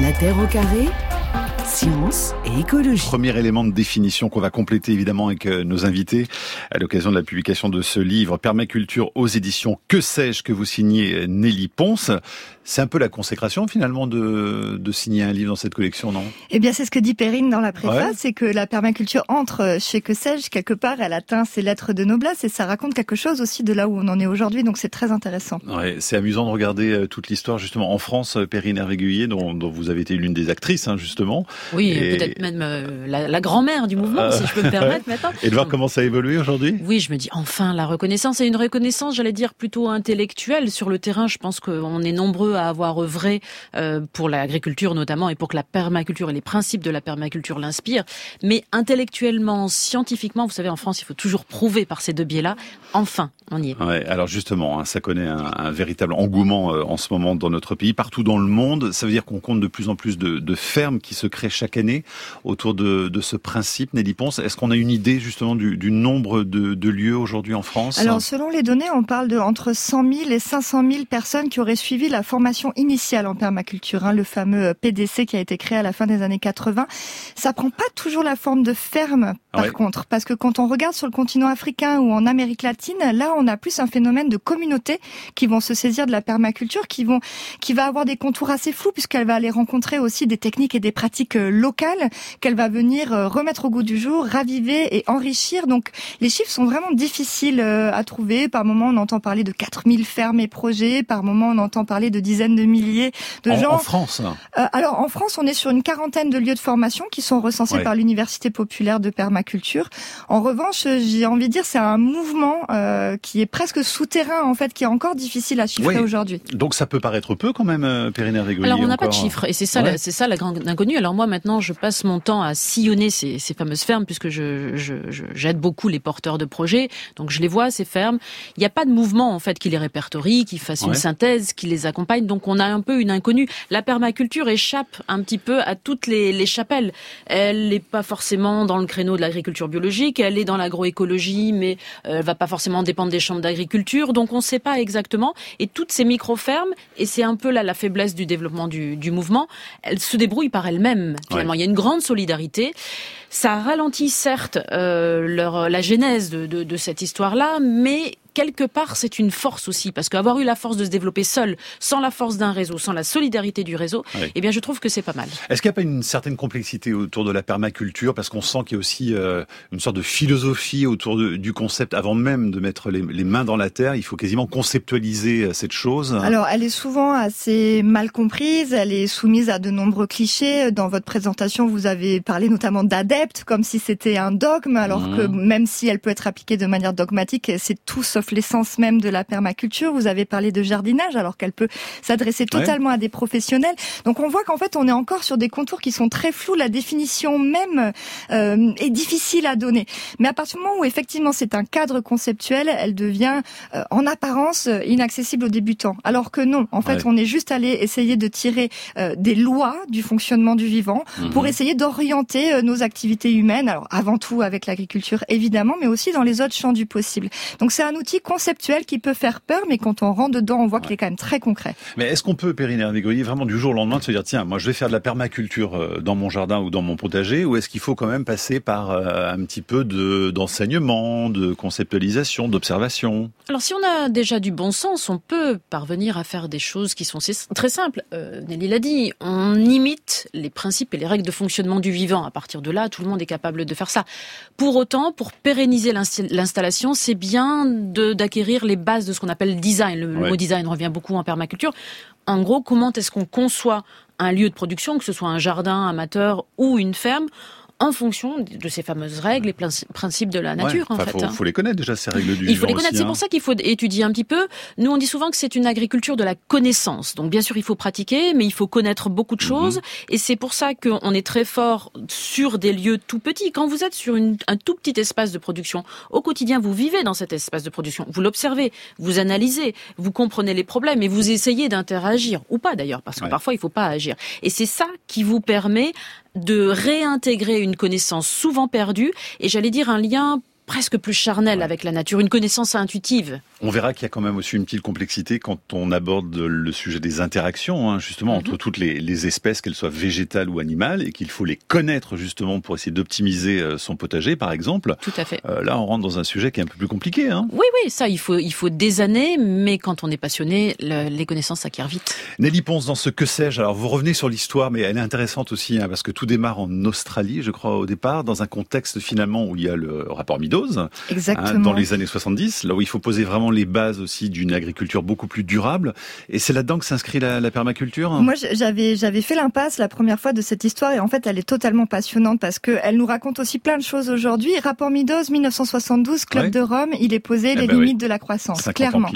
La Terre au carré Science et écologie. Premier élément de définition qu'on va compléter évidemment avec euh, nos invités à l'occasion de la publication de ce livre Permaculture aux éditions Que sais-je que vous signez euh, Nelly Ponce. C'est un peu la consécration finalement de, de signer un livre dans cette collection, non? Eh bien c'est ce que dit Perrine dans la préface, c'est que la permaculture entre chez Que sais-je, quelque part elle atteint ses lettres de noblesse et ça raconte quelque chose aussi de là où on en est aujourd'hui, donc c'est très intéressant. Ouais, c'est amusant de regarder euh, toute l'histoire justement en France, Perrine Hervéguier, dont, dont vous avez été l'une des actrices hein, justement. Oui, peut-être même euh, la, la grand-mère du mouvement, si je peux me permettre maintenant. Et de voir comment ça a évolué aujourd'hui? Oui, je me dis enfin la reconnaissance. Et une reconnaissance, j'allais dire, plutôt intellectuelle. Sur le terrain, je pense qu'on est nombreux à avoir œuvré euh, pour l'agriculture notamment et pour que la permaculture et les principes de la permaculture l'inspirent. Mais intellectuellement, scientifiquement, vous savez, en France, il faut toujours prouver par ces deux biais-là. Enfin, on y est. Ouais, alors justement, hein, ça connaît un, un véritable engouement euh, en ce moment dans notre pays, partout dans le monde. Ça veut dire qu'on compte de plus en plus de, de fermes qui se créent chaque année autour de, de ce principe, Nelly Ponce. Est-ce qu'on a une idée justement du, du nombre de, de lieux aujourd'hui en France? Alors selon les données, on parle de entre 100 000 et 500 000 personnes qui auraient suivi la formation initiale en permaculture, hein, le fameux PDC qui a été créé à la fin des années 80. Ça prend pas toujours la forme de ferme, par Ouais. contre, parce que quand on regarde sur le continent africain ou en Amérique latine, là on a plus un phénomène de communautés qui vont se saisir de la permaculture, qui vont, qui va avoir des contours assez flous puisqu'elle va aller rencontrer aussi des techniques et des pratiques euh, locales qu'elle va venir euh, remettre au goût du jour, raviver et enrichir. Donc les chiffres sont vraiment difficiles euh, à trouver. Par moment, on entend parler de 4000 fermes et projets. Par moment, on entend parler de dizaines de milliers de en, gens. en France hein. Euh, alors en France, on est sur une quarantaine de lieux de formation qui sont recensés Ouais. par l'Université populaire de permaculture. En revanche, euh, j'ai envie de dire c'est un mouvement euh, qui est presque souterrain en fait, qui est encore difficile à chiffrer Oui. aujourd'hui. Donc ça peut paraître peu quand même, euh, Perrine Hervéguier. Alors on n'a pas de encore. chiffres et c'est ça, Ouais. la- c'est ça la grande inconnue. Alors moi maintenant, je passe mon temps à sillonner ces, ces fameuses fermes puisque je je- je- j'aide beaucoup les porteurs de projets. Donc je les vois ces fermes. Il n'y a pas de mouvement en fait qui les répertorie, qui fasse Ouais. une synthèse, qui les accompagne. Donc on a un peu une inconnue. La permaculture échappe un petit peu à toutes les, les chapelles. Elle n'est pas forcément dans le créneau de l'agriculture biologique. Elle est dans l'agroécologie, mais euh, elle va pas forcément dépendre des chambres d'agriculture. Donc on ne sait pas exactement. Et toutes ces micro-fermes, et c'est un peu là la faiblesse du développement du, du mouvement, elles se débrouillent par elles-mêmes. Finalement, Ouais. il y a une grande solidarité. Ça ralentit certes euh, leur, la genèse de, de, de cette histoire-là, mais quelque part c'est une force aussi parce qu'avoir eu la force de se développer seul, sans la force d'un réseau, sans la solidarité du réseau, Ouais. eh bien je trouve que c'est pas mal. Est-ce qu'il n'y a pas une certaine complexité autour de la permaculture? Parce qu'on sent qu'il y a aussi euh, une sorte de philosophie autour de- du concept. Avant même de mettre les, les mains dans la terre, il faut quasiment conceptualiser euh, cette chose. Alors, elle est souvent assez mal comprise, elle est soumise à de nombreux clichés. Dans votre présentation, vous avez parlé notamment d'adeptes, comme si c'était un dogme, alors Mhm. que même si elle peut être appliquée de manière dogmatique, c'est tout sauf l'essence même de la permaculture. Vous avez parlé de jardinage, alors qu'elle peut s'adresser Ouais. totalement à des professionnels. Donc, on voit qu'en fait, on est encore sur des contours qui sont très flous. La définition même euh, est difficile à donner. Mais à partir du moment où effectivement c'est un cadre conceptuel, elle devient euh, en apparence euh, inaccessible aux débutants. Alors que non, en fait, Ouais. on est juste allé essayer de tirer euh, des lois du fonctionnement du vivant Mhm. pour essayer d'orienter euh, nos activités humaines. Alors avant tout avec l'agriculture évidemment, mais aussi dans les autres champs du possible. Donc c'est un outil conceptuel qui peut faire peur, mais quand on rentre dedans, on voit qu'il est quand même très concret. Mais est-ce qu'on peut, Perrine Hervégoyer, vraiment du jour au lendemain de se dire, tiens, moi je vais faire de la permaculture euh, dans mon jardin ou dans mon potager, ou est-ce qu'il faut quand même passer par euh, un petit peu de d'enseignement, de conceptualisation, d'observation? Alors si on a déjà du bon sens, on peut parvenir à faire des choses qui sont très simples. Euh, Nelly l'a dit, on imite les principes et les règles de fonctionnement du vivant. À partir de là, tout le monde est capable de faire ça. Pour autant, pour pérenniser l'installation, c'est bien de- d'acquérir les bases de ce qu'on appelle le design. Le, le Ouais. mot design revient beaucoup en permaculture. En gros, comment est-ce qu'on conçoit un lieu de production, que ce soit un jardin amateur ou une ferme, en fonction de ces fameuses règles et princi- principes de la nature, Ouais. en fait. faut, hein. faut les connaître déjà ces règles du Il faut les connaître. C'est hein. pour ça qu'il faut étudier un petit peu. Nous, on dit souvent que c'est une agriculture de la connaissance. Donc, bien sûr, il faut pratiquer, mais il faut connaître beaucoup de Mhm. choses. Et c'est pour ça qu'on est très fort sur des lieux tout petits. Quand vous êtes sur une- un tout petit espace de production, au quotidien, vous vivez dans cet espace de production. Vous l'observez, vous analysez, vous comprenez les problèmes et vous essayez d'interagir. Ou pas d'ailleurs, parce que Ouais. parfois, il faut pas agir. Et c'est ça qui vous permet de réintégrer une connaissance souvent perdue et j'allais dire un lien presque plus charnel avec la nature, une connaissance intuitive. On verra qu'il y a quand même aussi une petite complexité quand on aborde le sujet des interactions, hein, justement, entre mhm. toutes les, espèces, qu'elles soient végétales ou animales, et qu'il faut les connaître justement pour essayer d'optimiser euh, son potager, par exemple. Tout à fait. Euh, là, on rentre dans un sujet qui est un peu plus compliqué. Hein. Oui, oui, ça, il faut, il faut des années, mais quand on est passionné, les connaissances s'acquièrent vite. Nelly Ponce, dans ce que sais-je, alors vous revenez sur l'histoire, mais elle est intéressante aussi, hein, parce que tout démarre en Australie, je crois, au départ, dans un contexte finalement où il y a le rapport Meadows. Exactement. dans les années 70, là où il faut poser vraiment les bases aussi d'une agriculture beaucoup plus durable. Et c'est là-dedans que s'inscrit la, la, permaculture Moi, j'avais j'avais fait l'impasse la première fois de cette histoire, et en fait, elle est totalement passionnante parce que elle nous raconte aussi plein de choses aujourd'hui. Rapport Meadows, 1972, Club de Rome, il est posé eh les ben limites de la croissance, clairement.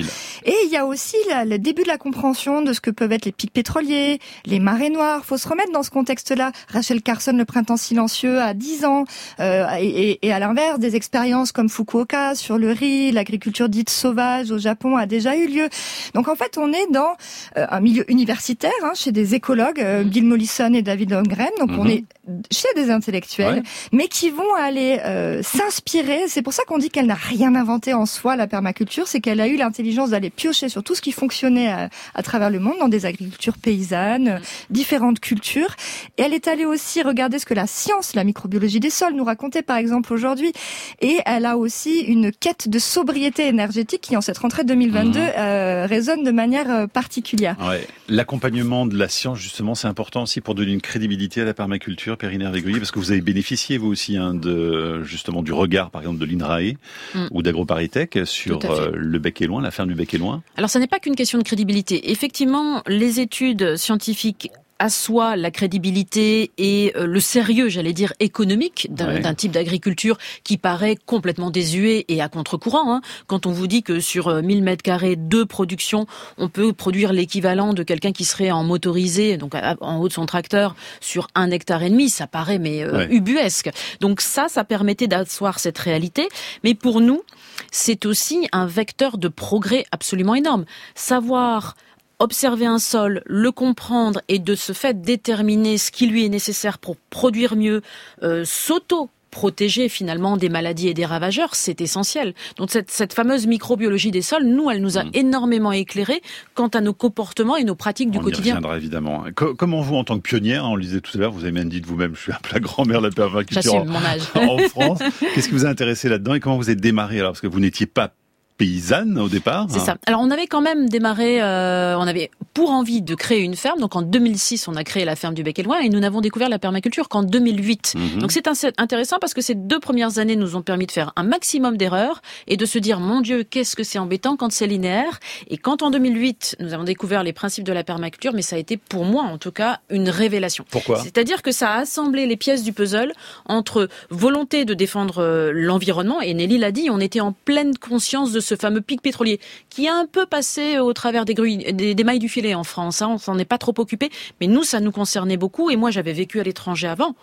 Et il y a aussi le début de la compréhension de ce que peuvent être les pics pétroliers, les marées noires. Faut se remettre dans ce contexte-là. Rachel Carson, le printemps silencieux, à 10 ans, euh, et, et, à l'inverse, des expériences comme Fukuoka sur le riz, l'agriculture dite sauvage au Japon a déjà eu lieu. Donc en fait, on est dans euh, un milieu universitaire, hein, chez des écologues, euh, Bill Mollison et David Holmgren. Donc on mhm. est chez des intellectuels, mais qui vont aller euh, s'inspirer. C'est pour ça qu'on dit qu'elle n'a rien inventé en soi, la permaculture, c'est qu'elle a eu l'intelligence d'aller piocher sur tout ce qui fonctionnait à, travers le monde, dans des agricultures paysannes, différentes cultures. Et elle est allée aussi regarder ce que la science, la microbiologie des sols, nous racontait par exemple aujourd'hui. Et elle a aussi une quête de sobriété énergétique qui, en cette rentrée 2022, mhm. euh, résonne de manière euh, particulière. Ouais. L'accompagnement de la science, justement, c'est important aussi pour donner une crédibilité à la permaculture Périnaire Véguier, parce que vous avez bénéficié vous aussi hein, de justement du regard, par exemple, de l'INRAE mm. ou d'AgroParisTech sur euh, le bec et loin, la ferme du bec et loin. Alors, ça n'est pas qu'une question de crédibilité. Effectivement, les études scientifiques assoit la crédibilité et euh, le sérieux, j'allais dire, économique d'un type d'agriculture qui paraît complètement désuet et à contre-courant. Hein. Quand on vous dit que sur 1000 euh, mètres carrés de production, on peut produire l'équivalent de quelqu'un qui serait en motorisé, donc en haut de son tracteur, sur un hectare et demi, ça paraît mais euh, ubuesque. Donc ça, ça permettait d'asseoir cette réalité. Mais pour nous, c'est aussi un vecteur de progrès absolument énorme. Savoir observer un sol, le comprendre et de ce fait déterminer ce qui lui est nécessaire pour produire mieux, euh, s'auto protéger finalement des maladies et des ravageurs, c'est essentiel. Donc cette, cette, fameuse microbiologie des sols, nous, elle nous a mm. énormément éclairé quant à nos comportements et nos pratiques du quotidien. On y reviendra évidemment. comment vous, en tant que pionnière, on le disait tout à l'heure, vous avez même dit de vous-même, je suis un peu la grand-mère de la permaculture en, en France. Qu'est-ce qui vous a intéressé là-dedans et comment vous êtes démarré alors? Parce que vous n'étiez pas paysanne au départ. C'est ça. Alors on avait quand même démarré, euh, on avait pour envie de créer une ferme. Donc en 2006, on a créé la ferme du Bec et Loin et nous n'avons découvert la permaculture qu'en 2008. Mhm. Donc c'est intéressant parce que ces deux premières années nous ont permis de faire un maximum d'erreurs et de se dire mon Dieu qu'est-ce que c'est embêtant quand c'est linéaire. Et quand en 2008 nous avons découvert les principes de la permaculture, mais ça a été pour moi en tout cas une révélation. Pourquoi? C'est-à-dire que ça a assemblé les pièces du puzzle entre volonté de défendre euh, l'environnement et Nelly l'a dit, on était en pleine conscience de ce fameux pic pétrolier qui a un peu passé au travers des, des, mailles du filet en France. Hein. on s'en est pas trop occupé, mais nous, ça nous concernait beaucoup. Et moi, j'avais vécu à l'étranger avant.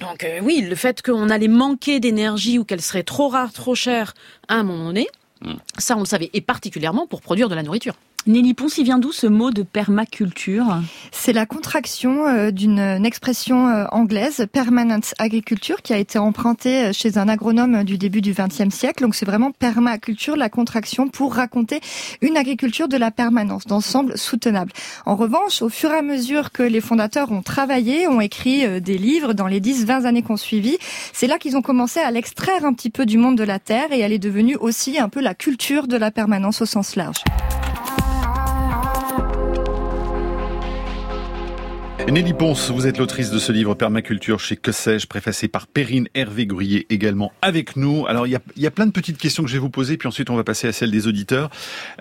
Donc euh, oui, le fait qu'on allait manquer d'énergie ou qu'elle serait trop rare, trop chère à un moment donné, mm. ça on le savait, et particulièrement pour produire de la nourriture. Nelly Ponce, il vient d'où ce mot de permaculture? C'est la contraction euh, d'une expression euh, anglaise, permanent agriculture, qui a été empruntée euh, chez un agronome du début du XXe siècle. Donc c'est vraiment permaculture, la contraction pour raconter une agriculture de la permanence, d'ensemble soutenable. En revanche, au fur et à mesure que les fondateurs ont travaillé, ont écrit des livres dans les 10-20 années qu'on suivi, c'est là qu'ils ont commencé à l'extraire un petit peu du monde de la terre et elle est devenue aussi un peu la culture de la permanence au sens large. Nelly Ponce, vous êtes l'autrice de ce livre Permaculture chez Que sais-je, préfacé par Perrine Hervé Gruyé également avec nous. Alors il y a, y a, plein de petites questions que je vais vous poser, puis ensuite on va passer à celles des auditeurs.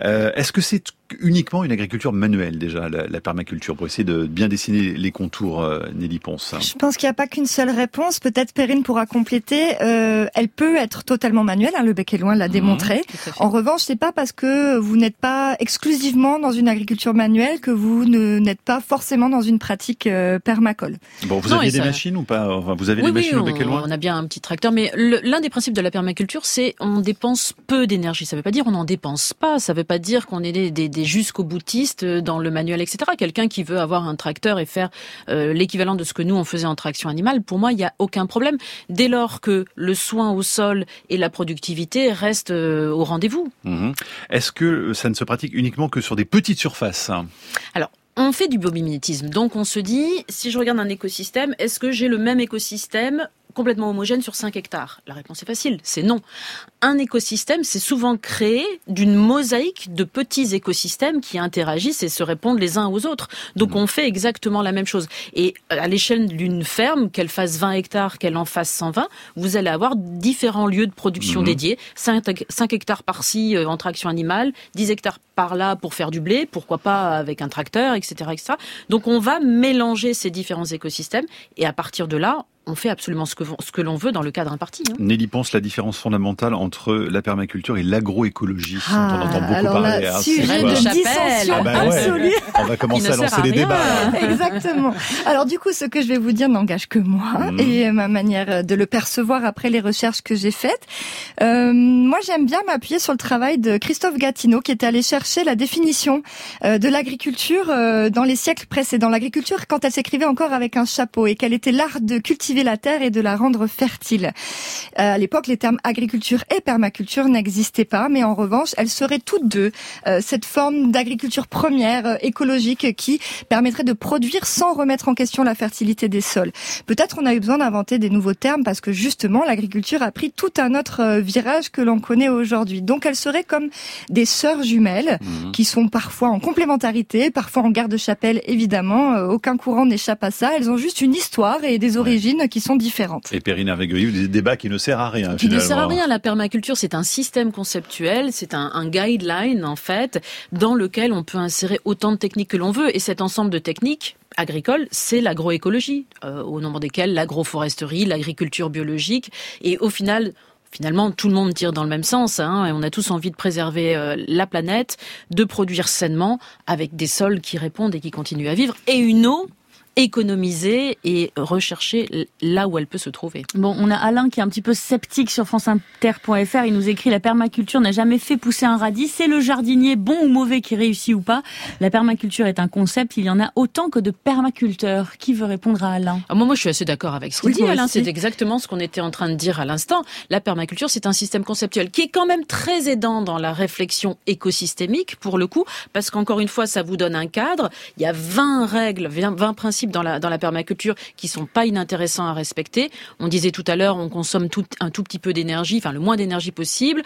Euh, Est-ce que c'est uniquement une agriculture manuelle déjà, la, la, permaculture, pour essayer de bien dessiner les contours, euh, Nelly Ponce Je pense qu'il n'y a pas qu'une seule réponse. Peut-être Perrine pourra compléter. Euh, elle peut être totalement manuelle, hein, le bec est loin l'a mmh, démontré. En revanche, c'est pas parce que vous n'êtes pas exclusivement dans une agriculture manuelle que vous n'êtes pas forcément dans une pratique euh, permacole. Bon, vous avez des machines ou pas? Enfin, Vous avez des machines au bec et loin? On a bien un petit tracteur, mais l'un des principes de la permaculture, c'est on dépense peu d'énergie. Ça ne veut pas dire on n'en dépense pas. Ça ne veut pas dire qu'on est des, des des jusqu'au boutistes dans le manuel, etc. Quelqu'un qui veut avoir un tracteur et faire euh, l'équivalent de ce que nous on faisait en traction animale, pour moi, il n'y a aucun problème. Dès lors que le soin au sol et la productivité restent euh, au rendez-vous. Mhm. Est-ce que ça ne se pratique uniquement que sur des petites surfaces Alors, on fait du biomimétisme. Donc on se dit, si je regarde un écosystème, est-ce que j'ai le même écosystème complètement homogène sur 5 hectares La réponse est facile, c'est non. Un écosystème, c'est souvent créé d'une mosaïque de petits écosystèmes qui interagissent et se répondent les uns aux autres. Donc on fait exactement la même chose. Et à l'échelle d'une ferme, qu'elle fasse 20 hectares, qu'elle en fasse 120, vous allez avoir différents lieux de production Mhm. dédiés. 5, hectares par-ci euh, en traction animale, 10 hectares par-là pour faire du blé, pourquoi pas avec un tracteur, etc., etc. Donc on va mélanger ces différents écosystèmes et à partir de là, on fait absolument ce que, ce que l'on veut dans le cadre imparti. hein. Nelly pense la différence fondamentale entre la permaculture et l'agroécologie. dont on entend beaucoup Ah, alors parler. là, hein, sujet c'est de dissension Ah bah ouais. absolue. On va commencer à lancer à les rien. débats. là. Exactement. Alors du coup, ce que je vais vous dire n'engage que moi Mhm. et ma manière de le percevoir après les recherches que j'ai faites. Euh, moi, j'aime bien m'appuyer sur le travail de Christophe Gatineau, qui est allé chercher la définition euh, de l'agriculture euh, dans les siècles précédents. L'agriculture, quand elle s'écrivait encore avec un chapeau et qu'elle était l'art de cultiver la terre et de la rendre fertile. Euh, à l'époque, les termes agriculture et permaculture n'existaient pas, mais en revanche, elles seraient toutes deux euh, cette forme d'agriculture première, euh, écologique, qui permettrait de produire sans remettre en question la fertilité des sols. Peut-être on a eu besoin d'inventer des nouveaux termes parce que justement l'agriculture a pris tout un autre virage que l'on connaît aujourd'hui. Donc elles seraient comme des sœurs jumelles Mhm. qui sont parfois en complémentarité, parfois en garde-chapelle évidemment. Aucun courant n'échappe à ça. Elles ont juste une histoire et des origines qui sont différentes. Et Perrine Hervégoyer, des débats qui ne servent à rien Qui ne sert à rien. La permaculture, c'est un système conceptuel, c'est un, un guideline en fait, dans lequel on peut insérer autant de techniques que l'on veut. Et cet ensemble de techniques agricoles, c'est l'agroécologie, euh, au nombre desquelles l'agroforesterie, l'agriculture biologique, et au final. Finalement, tout le monde tire dans le même sens. Hein, et on a tous envie de préserver euh, la planète, de produire sainement, avec des sols qui répondent et qui continuent à vivre, et une eau économisée et recherchée là où elle peut se trouver. Bon, on a Alain qui est un petit peu sceptique sur franceinter.fr. Il nous écrit la permaculture n'a jamais fait pousser un radis. C'est le jardinier bon ou mauvais qui réussit ou pas. La permaculture est un concept. Il y en a autant que de permaculteurs. Qui veut répondre à Alain? Ah, moi, moi, je suis assez d'accord avec ce qu'il dit, Alain. C'est exactement ce qu'on était en train de dire à l'instant. La permaculture, c'est un système conceptuel qui est quand même très aidant dans la réflexion écosystémique, pour le coup, parce qu'encore une fois, ça vous donne un cadre. Il y a 20 règles, 20 20 principes dans la, dans la permaculture qui sont pas inintéressants à respecter. On disait tout à l'heure, on consomme tout, un tout petit peu d'énergie, enfin le moins d'énergie possible.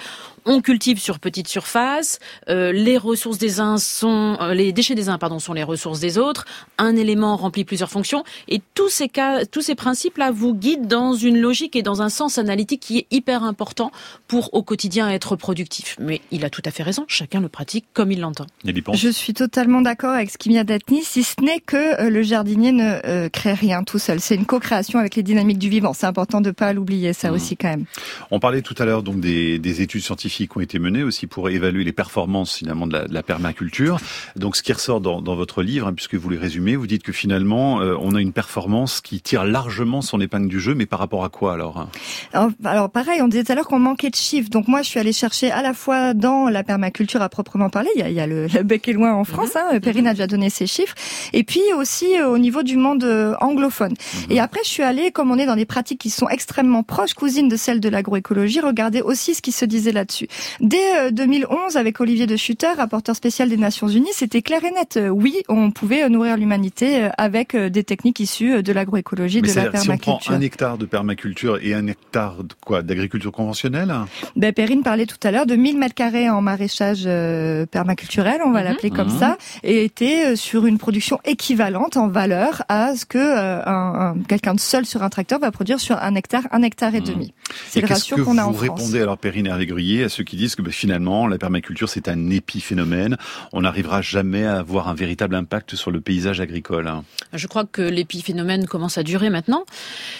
On cultive sur petite surface. Euh, les ressources des uns sont, euh, les déchets des uns, pardon, sont les ressources des autres. Un élément remplit plusieurs fonctions. Et tous ces cas, tous ces principes-là vous guident dans une logique et dans un sens analytique qui est hyper important pour au quotidien être productif. Mais il a tout à fait raison. Chacun le pratique comme il l'entend. Je suis totalement d'accord avec ce qui vient d'être dit, si ce n'est que euh, le jardinier ne euh, crée rien tout seul. C'est une co-création avec les dynamiques du vivant. C'est important de pas l'oublier, ça Mhm. aussi quand même. On parlait tout à l'heure donc des, des études scientifiques qui ont été menées aussi pour évaluer les performances finalement de la, de la permaculture. Donc ce qui ressort dans, dans votre livre, hein, puisque vous les résumez, vous dites que finalement euh, on a une performance qui tire largement son épingle du jeu, mais par rapport à quoi alors hein? Alors, alors, pareil, on disait tout à l'heure qu'on manquait de chiffres. Donc moi, je suis allée chercher à la fois dans la permaculture à proprement parler, il y a, il y a le, le bec et loin en France, hein, Perrine a déjà donné ses chiffres, et puis aussi euh, au niveau du monde euh, anglophone. Et après, je suis allée, comme on est dans des pratiques qui sont extrêmement proches, cousines de celles de l'agroécologie, regarder aussi ce qui se disait là-dessus. Dès euh, 2011, avec Olivier de Schutter, rapporteur spécial des Nations Unies, c'était clair et net. Euh, Oui, on pouvait euh, nourrir l'humanité euh, avec euh, des techniques issues euh, de l'agroécologie, de la c'est-à-dire, si on prend permaculture. un hectare de permaculture et un hectare de quoi? D'agriculture conventionnelle? Ben, Perrine parlait tout à l'heure de 1000 mètres carrés en maraîchage euh, permaculturel, on va Mhm. l'appeler comme Mhm. ça, et était euh, sur une production équivalente en valeur à ce que euh, un, un- quelqu'un de seul sur un tracteur va produire sur un hectare, un hectare et Mhm. demi. C'est Et le qu'est-ce ratio que qu'on a vous en France. répondez alors Perrine Hervé-Gruyé à ceux qui disent que ben, finalement la permaculture c'est un épiphénomène, on n'arrivera jamais à avoir un véritable impact sur le paysage agricole. hein. Je crois que l'épiphénomène commence à durer maintenant.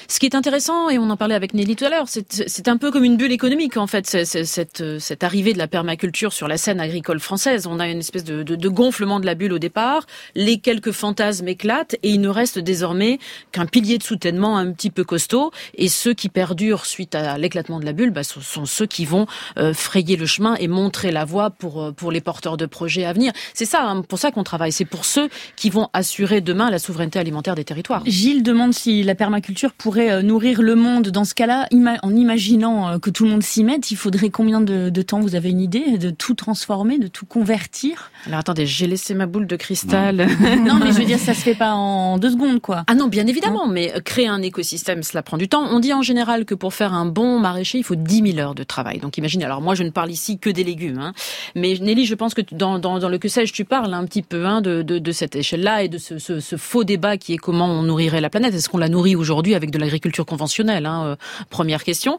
Ce qui est intéressant, et on en parlait avec Nelly tout à l'heure, c'est c'est un peu comme une bulle économique en fait, c'est- c'est- cette, euh, cette arrivée de la permaculture sur la scène agricole française. On a une espèce de, de- de gonflement de la bulle au départ, les quelques fantasmes éclatent, et il ne reste désormais qu'un pilier de soutènement un petit peu costaud. Et ceux qui perdurent suite à l'éclatement de la bulle, bah, ce sont ceux qui vont euh, frayer le chemin et montrer la voie pour euh, pour les porteurs de projets à venir. C'est ça, hein, pour ça qu'on travaille. C'est pour ceux qui vont assurer demain la souveraineté alimentaire des territoires. Gilles demande si la permaculture pourrait euh, nourrir le monde. Dans ce cas-là, en imaginant que tout le monde s'y mette, il faudrait combien de, de temps? Vous avez une idée? De tout transformer, de tout convertir? Alors attendez, j'ai laissé ma boule de cristal. non, mais je veux dire, ça se fait pas en deux secondes, quoi. Ah non, bien évidemment, mais créer un écosystème, cela prend du temps. On dit en général que pour faire un bon maraîcher, il faut 10 000 heures de travail. Donc imaginez, alors moi je ne parle ici que des légumes, hein. mais Nelly, je pense que dans, dans, dans le que sais-je, tu parles un petit peu hein, de, de, de cette échelle-là et de ce, ce, ce, faux débat qui est comment on nourrirait la planète. Est-ce qu'on la nourrit aujourd'hui avec de l'agriculture conventionnelle hein, euh, Première question.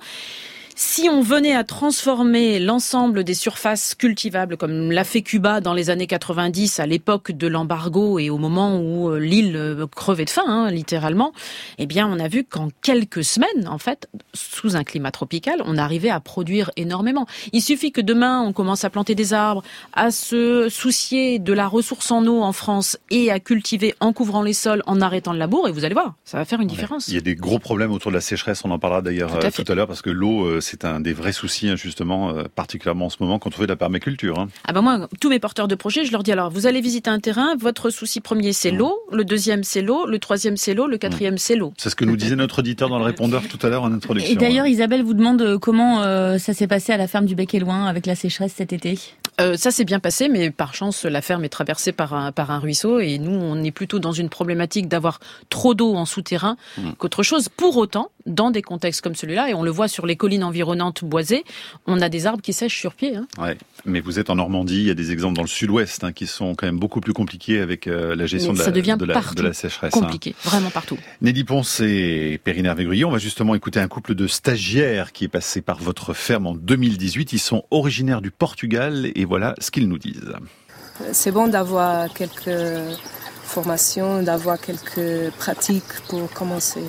Si on venait à transformer l'ensemble des surfaces cultivables, comme l'a fait Cuba dans les années 90, à l'époque de l'embargo et au moment où euh, l'île euh, crevait de faim, hein, littéralement, eh bien, on a vu qu'en quelques semaines, en fait, sous un climat tropical, on arrivait à produire énormément. Il suffit que demain, on commence à planter des arbres, à se soucier de la ressource en eau en France et à cultiver en couvrant les sols, en arrêtant le labour, et vous allez voir, ça va faire une différence. Il y a des gros problèmes autour de la sécheresse, on en parlera d'ailleurs tout, euh, tout à l'heure, parce que l'eau c'est un des vrais soucis, hein, justement, euh, particulièrement en ce moment, quand on fait de la permaculture. Hein. Ah ben moi, tous mes porteurs de projets, je leur dis alors, vous allez visiter un terrain, votre souci premier c'est mmh. l'eau, le deuxième c'est l'eau, le troisième c'est l'eau, le quatrième c'est l'eau. C'est ce que nous disait notre auditeur dans le répondeur tout à l'heure en introduction. Et d'ailleurs, Isabelle vous demande euh, comment euh, ça s'est passé à la ferme du Bec et Loin avec la sécheresse cet été? Euh, ça s'est bien passé, mais par chance, la ferme est traversée par un, par un ruisseau et nous, on est plutôt dans une problématique d'avoir trop d'eau en souterrain mmh. qu'autre chose. Pour autant, dans des contextes comme celui-là, et on le voit sur les collines environnantes boisées, on a des arbres qui sèchent sur pied. Hein. Ouais, mais vous êtes en Normandie, il y a des exemples dans le sud-ouest hein, qui sont quand même beaucoup plus compliqués avec euh, la gestion de la, de, la, de la, sécheresse. Hein. Compliqué, vraiment partout. Nelly Ponce et Périne Hervé-Gruyer, on va justement écouter un couple de stagiaires qui est passé par votre ferme en 2018. Ils sont originaires du Portugal et voilà ce qu'ils nous disent. C'est bon d'avoir quelques formations, d'avoir quelques pratiques pour commencer.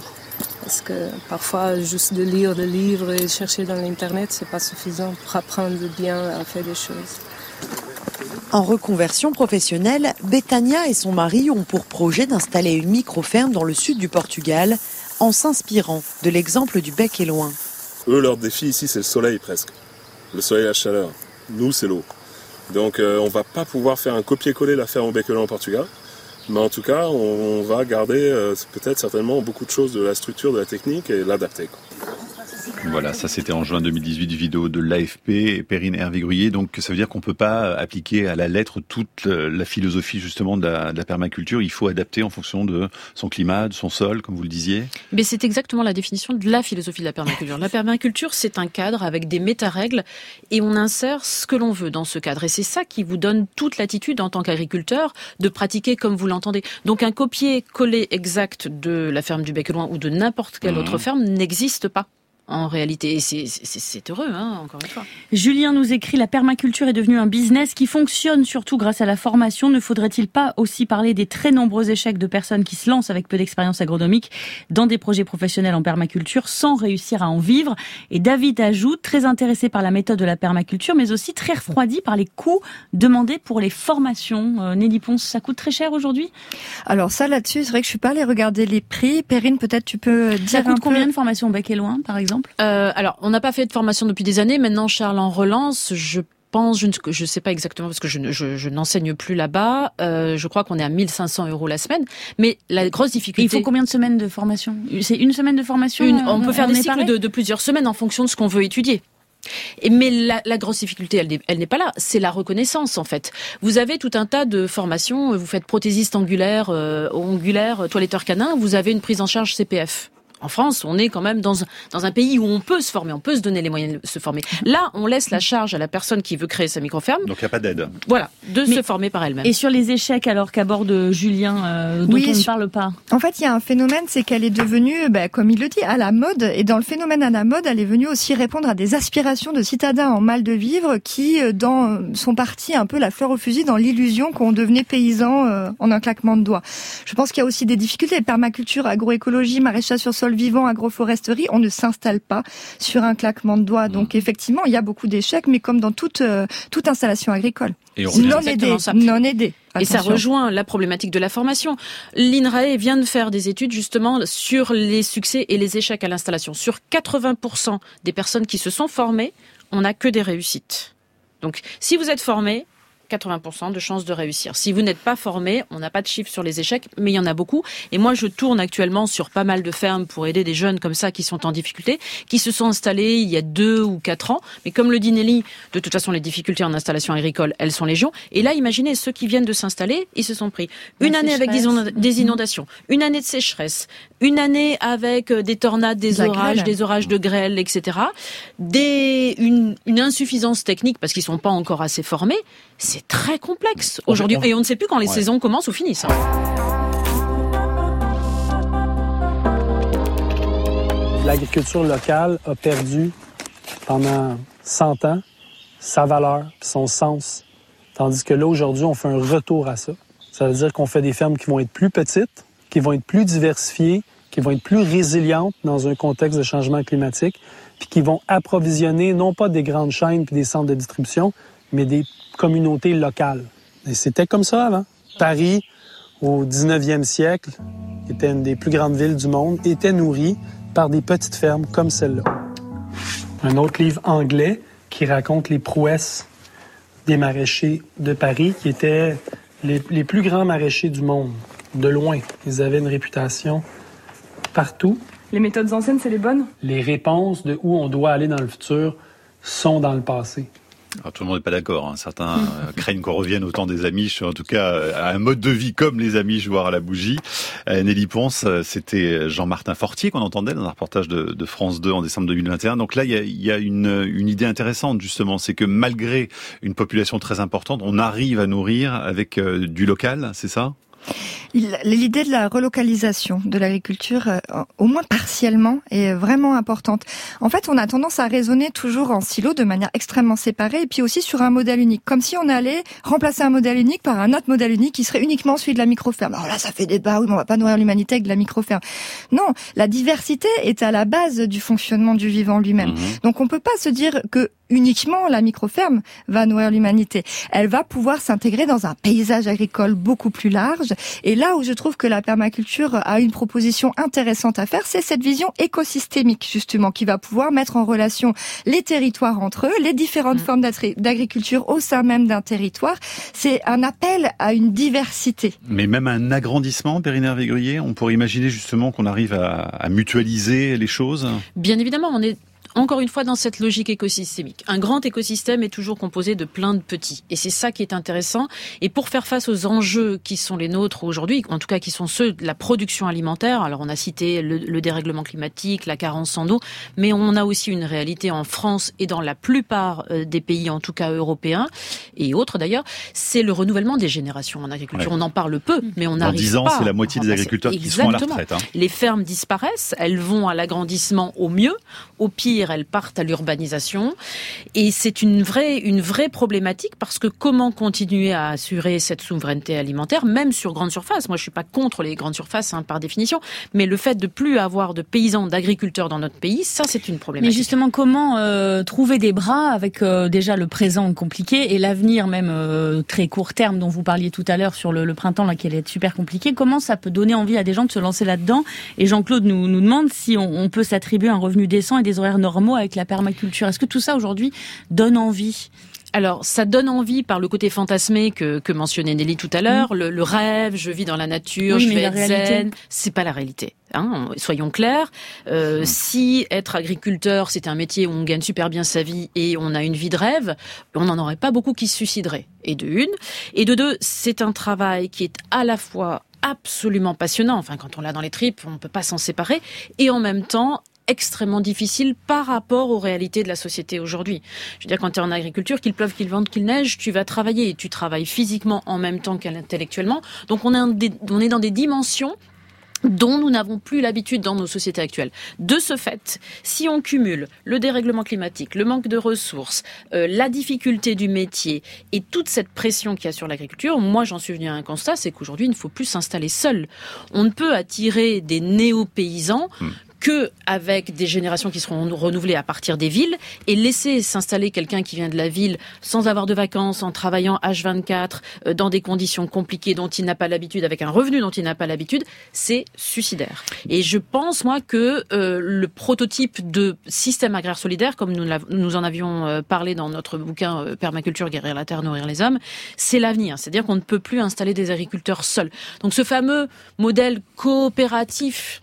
Parce que parfois, juste de lire des livres et chercher dans l'Internet, c'est pas suffisant pour apprendre bien à faire des choses. En reconversion professionnelle, Betania et son mari ont pour projet d'installer une micro-ferme dans le sud du Portugal en s'inspirant de l'exemple du bec et loin. Eux, leur défi ici, c'est le soleil presque. Le soleil et la chaleur. Nous, c'est l'eau. Donc, euh, on va pas pouvoir faire un copier-coller la ferme au bec et loin au Portugal. Mais en tout cas, on, va garder euh, peut-être certainement beaucoup de choses de la structure, de la technique et l'adapter. Voilà, ça c'était en juin 2018, vidéo de l'AFP, Perrine Hervé Donc ça veut dire qu'on peut pas appliquer à la lettre toute la philosophie justement de la, permaculture. Il faut adapter en fonction de son climat, de son sol, comme vous le disiez. Mais c'est exactement la définition de la philosophie de la permaculture. La permaculture, c'est un cadre avec des méta-règles et on insère ce que l'on veut dans ce cadre. Et c'est ça qui vous donne toute l'attitude en tant qu'agriculteur de pratiquer comme vous l'entendez. Donc un copier-coller exact de la ferme du Bec Loin ou de n'importe quelle mmh. autre ferme n'existe pas en réalité. C'est heureux, hein, encore une fois. Julien nous écrit La permaculture est devenue un business qui fonctionne surtout grâce à la formation. Ne faudrait-il pas aussi parler des très nombreux échecs de personnes qui se lancent avec peu d'expérience agronomique dans des projets professionnels en permaculture sans réussir à en vivre? Et David ajoute, très intéressé par la méthode de la permaculture, mais aussi très refroidi par les coûts demandés pour les formations. Euh, Nelly Ponce, ça coûte très cher aujourd'hui? Alors ça, là-dessus, c'est vrai que je suis pas allée regarder les prix. Perrine, peut-être tu peux dire Ça coûte combien de formations bec et loin, par exemple? Euh, alors, on n'a pas fait de formation depuis des années. Maintenant, Charles en relance. Je pense, je ne sais pas exactement parce que je, je, n'enseigne plus là-bas. Euh, je crois qu'on est à 1500 euros la semaine. Mais la grosse difficulté. il faut combien de semaines de formation? C'est une semaine de formation On, peut faire des cycles de, plusieurs semaines en fonction de ce qu'on veut étudier. mais la, grosse difficulté, elle, n'est pas là, c'est la reconnaissance en fait. Vous avez tout un tas de formations, vous faites prothésiste angulaire, euh, ongulaire, toiletteur canin, vous avez une prise en charge CPF en France, on est quand même dans, dans un pays où on peut se former, on peut se donner les moyens de se former. Là, on laisse la charge à la personne qui veut créer sa micro-ferme. Donc il n'y a pas d'aide. Voilà, de se former par elle-même. Et sur les échecs alors qu'aborde Julien, euh, dont on ne parle pas En fait, il y a un phénomène, c'est qu'elle est devenue, bah, comme il le dit, à la mode. Et dans le phénomène à la mode, elle est venue aussi répondre à des aspirations de citadins en mal de vivre qui euh, dans, sont partis un peu la fleur au fusil dans l'illusion qu'on devenait paysan euh, en un claquement de doigts. Je pense qu'il y a aussi des difficultés. Permaculture, agroécologie, maraîchage sur sol sol vivant, agroforesterie, on ne s'installe pas sur un claquement de doigts. Donc mmh. effectivement, il y a beaucoup d'échecs, mais comme dans toute, euh, toute installation agricole. Et non aidé, non aidé. Et ça rejoint la problématique de la formation. L'INRAE vient de faire des études justement sur les succès et les échecs à l'installation. Sur 80% des personnes qui se sont formées, on n'a que des réussites. Donc si vous êtes formé, 80% de chances de réussir. Si vous n'êtes pas formé, on n'a pas de chiffres sur les échecs, mais il y en a beaucoup. Et moi, je tourne actuellement sur pas mal de fermes pour aider des jeunes comme ça qui sont en difficulté, qui se sont installés il y a deux ou quatre ans. Mais comme le dit Nelly, de toute façon, les difficultés en installation agricole, elles sont légion. Et là, imaginez ceux qui viennent de s'installer, ils se sont pris une année avec des inondations, une année de sécheresse, une année avec euh, des tornades, des orages, des orages de grêle, etc. Des, une, une insuffisance technique parce qu'ils sont pas encore assez formés c'est très complexe aujourd'hui. Et on ne sait plus quand les saisons commencent ou finissent. L'agriculture locale a perdu pendant 100 ans sa valeur, son sens. Tandis que là, aujourd'hui, on fait un retour à ça. Ça veut dire qu'on fait des fermes qui vont être plus petites, qui vont être plus diversifiées, qui vont être plus résilientes dans un contexte de changement climatique, puis qui vont approvisionner non pas des grandes chaînes puis des centres de distribution, mais des communautés locales. Et c'était comme ça avant. Paris, au 19e siècle, qui était une des plus grandes villes du monde, était nourrie par des petites fermes comme celle-là. Un autre livre anglais qui raconte les prouesses des maraîchers de Paris, qui étaient les, les plus grands maraîchers du monde, de loin. Ils avaient une réputation partout. Les méthodes anciennes, c'est les bonnes? Les réponses de où on doit aller dans le futur sont dans le passé. Alors, tout le monde n'est pas d'accord. Hein. Certains euh, craignent qu'on revienne au temps des Amish, en tout cas euh, à un mode de vie comme les Amish, voire à la bougie. Euh, Nelly Ponce, c'était Jean-Martin Fortier qu'on entendait dans un reportage de, France 2 en décembre 2021. Donc là, il y a, une, une, idée intéressante justement, c'est que malgré une population très importante, on arrive à nourrir avec du local, c'est ça? L'idée de la relocalisation de l'agriculture, euh, au moins partiellement, est vraiment importante. En fait, on a tendance à raisonner toujours en silo de manière extrêmement séparée et puis aussi sur un modèle unique, comme si on allait remplacer un modèle unique par un autre modèle unique qui serait uniquement celui de la microferme. Alors là, ça fait débat, oui, mais on va pas nourrir l'humanité avec de la microferme. Non, la diversité est à la base du fonctionnement du vivant lui-même. Mmh. Donc on peut pas se dire que uniquement la microferme va nourrir l'humanité. Elle va pouvoir s'intégrer dans un paysage agricole beaucoup plus large. Et là où je trouve que la permaculture a une proposition intéressante à faire, c'est cette vision écosystémique, justement, qui va pouvoir mettre en relation les territoires entre eux, les différentes mm. formes d'agriculture au sein même d'un territoire. C'est un appel à une diversité. Mais même un agrandissement, Périnaire Végruyer, on pourrait imaginer justement qu'on arrive à, à mutualiser les choses? Bien évidemment, on est encore une fois dans cette logique écosystémique. Un grand écosystème est toujours composé de plein de petits. Et c'est ça qui est intéressant. Et pour faire face aux enjeux qui sont les nôtres aujourd'hui, en tout cas qui sont ceux de la production alimentaire, alors on a cité le, dérèglement climatique, la carence en eau, mais on a aussi une réalité en France et dans la plupart euh, des pays, en tout cas européens et autres d'ailleurs, c'est le renouvellement des générations en agriculture. On en parle peu, mais on arrive. En 10 ans, c'est la moitié des agriculteurs qui sont à la retraite. Hein. Les fermes disparaissent, elles vont à l'agrandissement au mieux, au pire elles partent à l'urbanisation. Et c'est une vraie, une vraie problématique parce que comment continuer à assurer cette souveraineté alimentaire, même sur grande surface? Moi, je suis pas contre les grandes surfaces hein, par définition, mais le fait de plus avoir de paysans, d'agriculteurs dans notre pays, ça, c'est une problématique. Mais justement, comment euh, trouver des bras avec euh, déjà le présent compliqué et l'avenir même euh, très court terme dont vous parliez tout à l'heure sur le, printemps là qui allait être super compliqué? Comment ça peut donner envie à des gens de se lancer là-dedans? Et Jean-Claude nous, nous demande si on, on peut s'attribuer un revenu décent et des horaires normaux mot avec la permaculture. Est-ce que tout ça aujourd'hui donne envie? Alors, ça donne envie par le côté fantasmé que, que mentionnait Nelly tout à l'heure, mm. le, rêve, je vis dans la nature, je vais être zen. C'est pas la réalité. Hein, soyons clairs. Euh, mm. Si être agriculteur, c'est un métier où on gagne super bien sa vie et on a une vie de rêve, on n'en aurait pas beaucoup qui se suicideraient. Et de une. Et de deux, c'est un travail qui est à la fois absolument passionnant. Enfin, quand on l'a dans les tripes, on ne peut pas s'en séparer. Et en même temps, extrêmement difficile par rapport aux réalités de la société aujourd'hui. Je veux dire, quand tu es en agriculture, qu'il pleuve, qu'il vente, qu'il neige, tu vas travailler et tu travailles physiquement en même temps qu'intellectuellement. Donc on est, dans des dimensions dont nous n'avons plus l'habitude dans nos sociétés actuelles. De ce fait, si on cumule le dérèglement climatique, le manque de ressources, euh, la difficulté du métier et toute cette pression qu'il y a sur l'agriculture, moi j'en suis venu à un constat, c'est qu'aujourd'hui il ne faut plus s'installer seul. On ne peut attirer des néo-paysans hmm que avec des générations qui seront renouvelées à partir des villes et laisser s'installer quelqu'un qui vient de la ville sans avoir de vacances, en travaillant H24 euh, dans des conditions compliquées dont il n'a pas l'habitude, avec un revenu dont il n'a pas l'habitude, c'est suicidaire. Et je pense moi que euh, le prototype de système agraire solidaire, comme nous, nous en avions euh, parlé dans notre bouquin Permaculture, guérir la terre, nourrir les hommes, c'est l'avenir. C'est-à-dire qu'on ne peut plus installer des agriculteurs seuls. Donc ce fameux modèle coopératif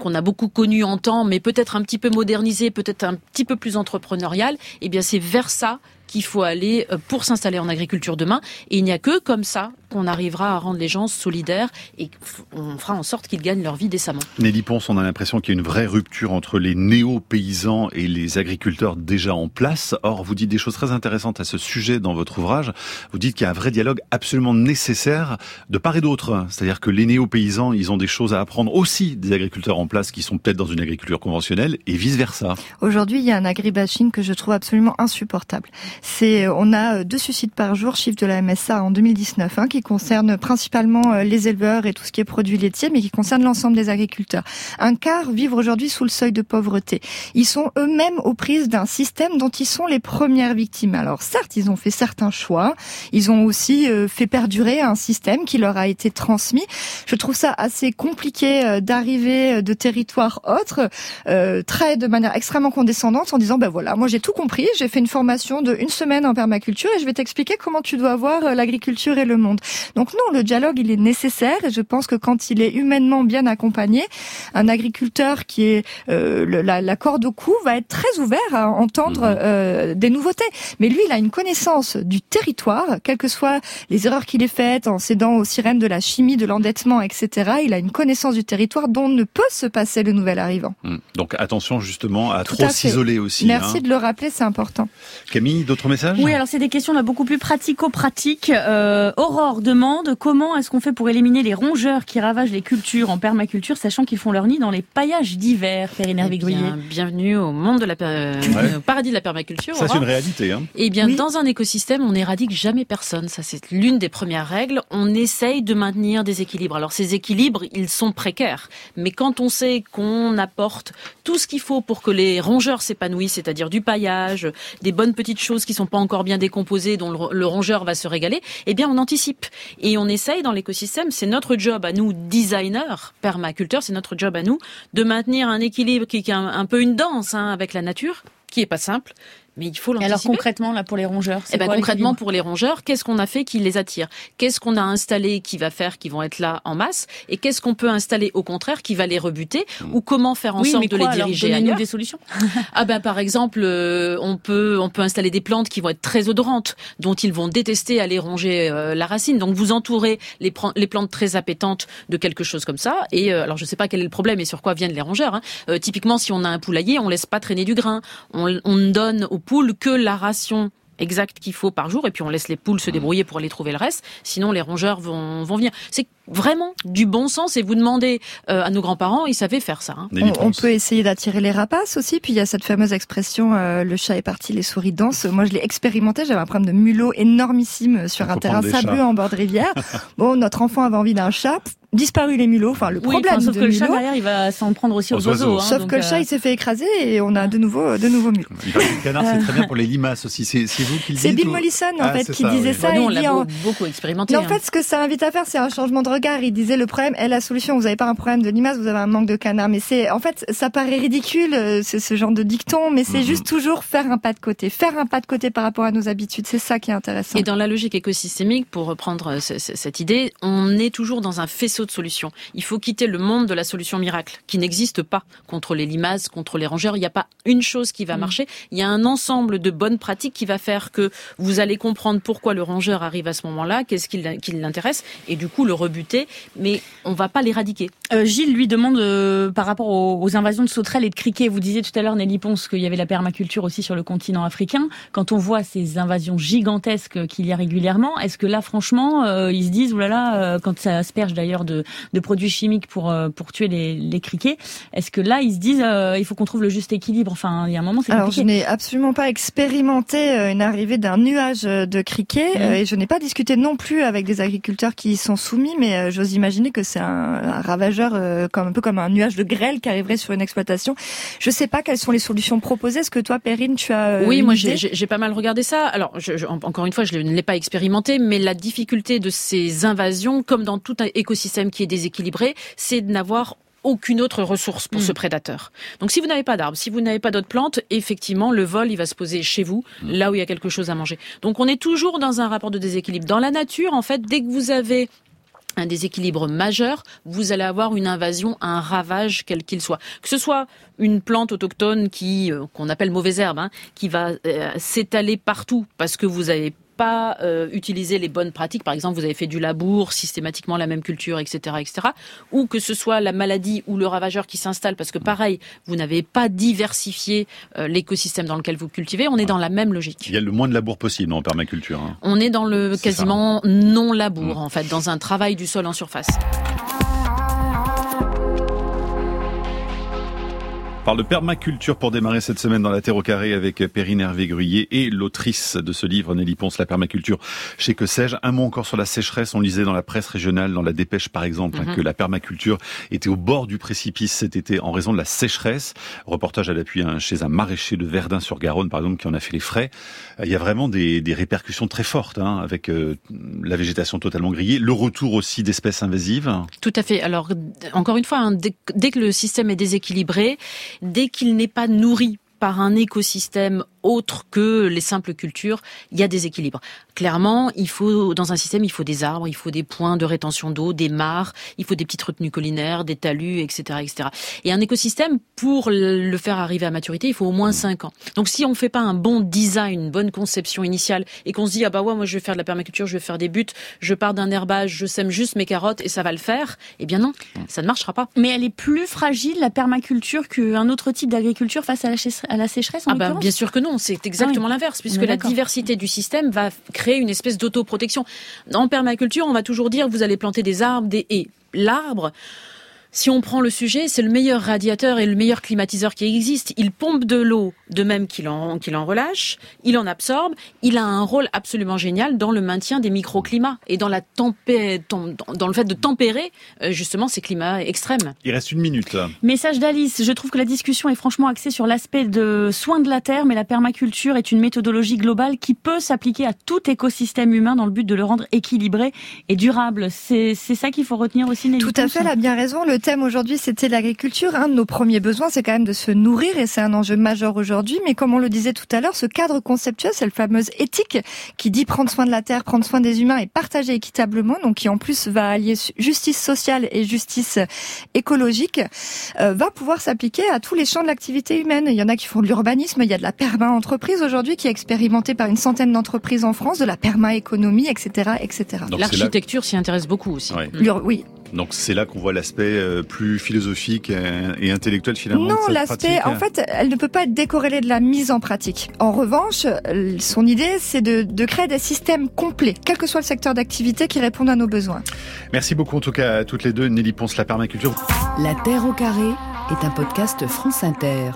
qu'on a beaucoup connu en temps, mais peut-être un petit peu modernisé, peut-être un petit peu plus entrepreneurial, eh bien c'est vers ça qu'il faut aller euh, pour s'installer en agriculture demain. Et il n'y a que comme ça qu'on arrivera à rendre les gens solidaires et on fera en sorte qu'ils gagnent leur vie décemment. Nelly Ponce, on a l'impression qu'il y a une vraie rupture entre les néo-paysans et les agriculteurs déjà en place. Or, vous dites des choses très intéressantes à ce sujet dans votre ouvrage. Vous dites qu'il y a un vrai dialogue absolument nécessaire de part et d'autre. C'est-à-dire que les néo-paysans, ils ont des choses à apprendre aussi des agriculteurs en place qui sont peut-être dans une agriculture conventionnelle et vice-versa. Aujourd'hui, il y a un agribashing que je trouve absolument insupportable. C'est, on a deux suicides par jour, chiffre de la MSA en 2019, hein, qui concerne principalement euh, les éleveurs et tout ce qui est produits laitiers, mais qui concerne l'ensemble des agriculteurs. Un quart vivent aujourd'hui sous le seuil de pauvreté. Ils sont eux-mêmes aux prises d'un système dont ils sont les premières victimes. Alors certes, ils ont fait certains choix, ils ont aussi euh, fait perdurer un système qui leur a été transmis. Je trouve ça assez compliqué euh, d'arriver de territoires autres, très de manière extrêmement condescendante, en disant ben voilà, moi j'ai tout compris, j'ai fait une formation de une semaine en permaculture et je vais t'expliquer comment tu dois voir l'agriculture et le monde. Donc non, le dialogue, il est nécessaire et je pense que quand il est humainement bien accompagné, un agriculteur qui est euh, la, corde au cou va être très ouvert à entendre mhm. euh, des nouveautés. Mais lui, il a une connaissance du territoire, quelles que soient les erreurs qu'il ait faites en cédant aux sirènes de la chimie, de l'endettement, etc. Il a une connaissance du territoire dont ne peut se passer le nouvel arrivant. Mhm. Donc attention justement à trop s'isoler aussi. Merci hein. de le rappeler, c'est important. Camille, d'autres messages? Oui, alors c'est des questions là beaucoup plus pratico-pratiques. Euh, Aurore demande comment est-ce qu'on fait pour éliminer les rongeurs qui ravagent les cultures en permaculture, sachant qu'ils font leur nid dans les paillages d'hiver, Périne eh Bienvenue au monde de la au paradis de la permaculture. Ça c'est une réalité. Hein. Eh bien, dans un écosystème, on n'éradique jamais personne. Ça c'est l'une des premières règles. On essaye de maintenir des équilibres. Alors ces équilibres, ils sont précaires. Mais quand on sait qu'on apporte tout ce qu'il faut pour que les rongeurs s'épanouissent, c'est-à-dire du paillage, des bonnes petites choses qui sont pas encore bien décomposées, dont le, le rongeur va se régaler, eh bien on anticipe. Et on essaye dans l'écosystème, c'est notre job à nous, designers, permaculteurs, c'est notre job à nous de maintenir un équilibre qui est un, peu une danse hein, avec la nature, qui est pas simple, mais il faut l'anticiper. alors concrètement là pour les rongeurs, eh ben, concrètement pour les rongeurs, qu'est-ce qu'on a fait qui les attire? Qu'est-ce qu'on a installé qui va faire qu'ils vont être là en masse? Et qu'est-ce qu'on peut installer au contraire qui va les rebuter Ou comment faire en sorte de les diriger alors, ailleurs? des solutions. ah ben par exemple, euh, on peut on peut installer des plantes qui vont être très odorantes, dont ils vont détester aller ronger euh, la racine. Donc vous entourez les, les plantes très appétantes de quelque chose comme ça. Et euh, alors je sais pas quel est le problème et sur quoi viennent les rongeurs. Hein. typiquement, si on a un poulailler, on laisse pas traîner du grain. On, on donne aux poules que la ration exacte qu'il faut par jour et puis on laisse les poules se débrouiller pour aller trouver le reste. Sinon, les rongeurs vont, vont venir. Vraiment du bon sens et vous demandez euh, à nos grands-parents, ils savaient faire ça. Hein. On, peut essayer d'attirer les rapaces aussi. Puis il y a cette fameuse expression euh, le chat est parti, les souris dansent. Moi, je l'ai expérimenté. J'avais un problème de mulot énormissime sur un terrain sableux en bord de rivière. bon, notre enfant avait envie d'un chat disparu les mulots. Enfin, le problème sauf que le chat derrière, il va s'en prendre aussi aux, oiseaux. Hein, sauf que le chat, euh, il s'est fait écraser et on a de nouveau, de nouveaux mulots. Le canard, c'est très bien pour les limaces aussi. C'est vous qui le dites C'est Bill Mollison, en ah, fait, qui disait ça. Bah, nous, on l'a beaucoup expérimenté. en hein. fait, ce que ça invite à faire, c'est un changement de regard. Il disait le problème est la solution. Vous n'avez pas un problème de limaces, vous avez un manque de canard. Mais c'est, en fait, ça paraît ridicule, euh, c'est ce genre de dicton, mais c'est mhm. juste toujours faire un pas de côté. Faire un pas de côté par rapport à nos habitudes. C'est ça qui est intéressant. Et dans la logique écosystémique, pour reprendre euh, cette idée, on est toujours dans un faisceau de solutions. Il faut quitter le monde de la solution miracle, qui n'existe pas contre les limaces, contre les rongeurs. Il n'y a pas une chose qui va mm. marcher. Il y a un ensemble de bonnes pratiques qui va faire que vous allez comprendre pourquoi le rongeur arrive à ce moment-là, qu'est-ce qui l'intéresse, et du coup le rebuter. Mais on va pas l'éradiquer. Euh, Gilles lui demande euh, par rapport aux, invasions de sauterelles et de criquets. Vous disiez tout à l'heure, Nelly Ponce, qu'il y avait la permaculture aussi sur le continent africain. Quand on voit ces invasions gigantesques qu'il y a régulièrement, est-ce que là, franchement, euh, ils se disent, oulala, quand ça asperge d'ailleurs de, de produits chimiques pour euh, pour tuer les, les criquets. Est-ce que là ils se disent euh, il faut qu'on trouve le juste équilibre? Enfin, il y a un moment c'est Alors je n'ai absolument pas expérimenté une arrivée d'un nuage de criquets mmh. et je n'ai pas discuté non plus avec des agriculteurs qui y sont soumis. Mais mais j'ose imaginer que c'est un, ravageur comme un peu comme un nuage de grêle qui arriverait sur une exploitation. Je sais pas quelles sont les solutions proposées. Est-ce que toi, Perrine, tu as Oui, moi j'ai pas mal regardé ça. Alors, encore une fois, je ne l'ai pas expérimenté, mais la difficulté de ces invasions, comme dans tout un écosystème qui est déséquilibré, c'est de n'avoir aucune autre ressource pour ce mm. prédateur. Donc si vous n'avez pas d'arbres, si vous n'avez pas d'autres plantes, effectivement, le vol, il va se poser chez vous, mm. là où il y a quelque chose à manger. Donc on est toujours dans un rapport de déséquilibre. Dans la nature, en fait, dès que vous avez un déséquilibre majeur, vous allez avoir une invasion, un ravage quel qu'il soit. Que ce soit une plante autochtone qui euh, qu'on appelle mauvaise herbe, hein, qui va euh, s'étaler partout parce que vous avez pas euh, utiliser les bonnes pratiques. Par exemple, vous avez fait du labour, systématiquement la même culture, etc., etc. Ou que ce soit la maladie ou le ravageur qui s'installe, parce que pareil, vous n'avez pas diversifié euh, l'écosystème dans lequel vous cultivez. On est dans la même logique. Il y a le moins de labour possible en permaculture. Hein. On est dans le quasiment non labour, mmh. en fait, dans un travail du sol en surface. Parle de permaculture pour démarrer cette semaine dans la Terre au carré avec Perrine Hervé-Gruyé et l'autrice de ce livre, Nelly Ponce, La permaculture chez Que sais-je. Un mot encore sur la sécheresse. On lisait dans la presse régionale, dans la dépêche par exemple, hein, mhm. que la permaculture était au bord du précipice cet été en raison de la sécheresse. Reportage à l'appui hein, chez un maraîcher de Verdun-sur-Garonne par exemple qui en a fait les frais. Il y a vraiment des, des répercussions très fortes hein, avec euh, la végétation totalement grillée, le retour aussi d'espèces invasives. Tout à fait. Alors encore une fois, hein, dès que le système est déséquilibré, dès qu'il n'est pas nourri par un écosystème autre que les simples cultures, il y a des équilibres. Clairement, il faut dans un système, il faut des arbres, il faut des points de rétention d'eau, des mares, il faut des petites retenues collinaires, des talus, etc., etc. Et un écosystème, pour le faire arriver à maturité, il faut au moins 5 ans. Donc, si on fait pas un bon design, une bonne conception initiale, et qu'on se dit ah bah ouais, moi je vais faire de la permaculture, je vais faire des buts, je pars d'un herbage, je sème juste mes carottes et ça va le faire, eh bien non, ça ne marchera pas. Mais elle est plus fragile la permaculture qu'un autre type d'agriculture face à la, à la sécheresse. En ah bah, bien sûr que non c'est exactement ah l'inverse, puisque la diversité du système va créer une espèce d'autoprotection. En permaculture, on va toujours dire vous allez planter des arbres, des haies. L'arbre, si on prend le sujet, c'est le meilleur radiateur et le meilleur climatiseur qui existe. Il pompe de l'eau de même qu'il en, qu'il en relâche, il en absorbe, il a un rôle absolument génial dans le maintien des microclimats et dans, la tempé dans le fait de tempérer euh, justement ces climats extrêmes. Il reste une minute. Message d'Alice, je trouve que la discussion est franchement axée sur l'aspect de soins de la terre, mais la permaculture est une méthodologie globale qui peut s'appliquer à tout écosystème humain dans le but de le rendre équilibré et durable. C'est ça qu'il faut retenir aussi. Nelly Tout à fait, elle a bien raison. Le thème aujourd'hui, c'était l'agriculture. Un de nos premiers besoins, c'est quand même de se nourrir et c'est un enjeu majeur aujourd'hui. Mais comme on le disait tout à l'heure, ce cadre conceptuel, c'est le fameuse éthique qui dit prendre soin de la terre, prendre soin des humains et partager équitablement, donc qui en plus va allier justice sociale et justice écologique, euh, va pouvoir s'appliquer à tous les champs de l'activité humaine. Il y en a qui font de l'urbanisme, il y a de la perma-entreprise aujourd'hui qui est expérimentée par une centaine d'entreprises en France, de la perma-économie, etc., etc. L'architecture s'y intéresse beaucoup aussi. oui. Donc c'est là qu'on voit l'aspect euh, plus philosophique et intellectuel finalement. Non, l'aspect, en fait, elle ne peut pas être décorrélée de la mise en pratique. En revanche, son idée, c'est de, de créer des systèmes complets, quel que soit le secteur d'activité, qui répondent à nos besoins. Merci beaucoup en tout cas à toutes les deux. Nelly Ponce, la permaculture. La Terre au carré est un podcast France Inter.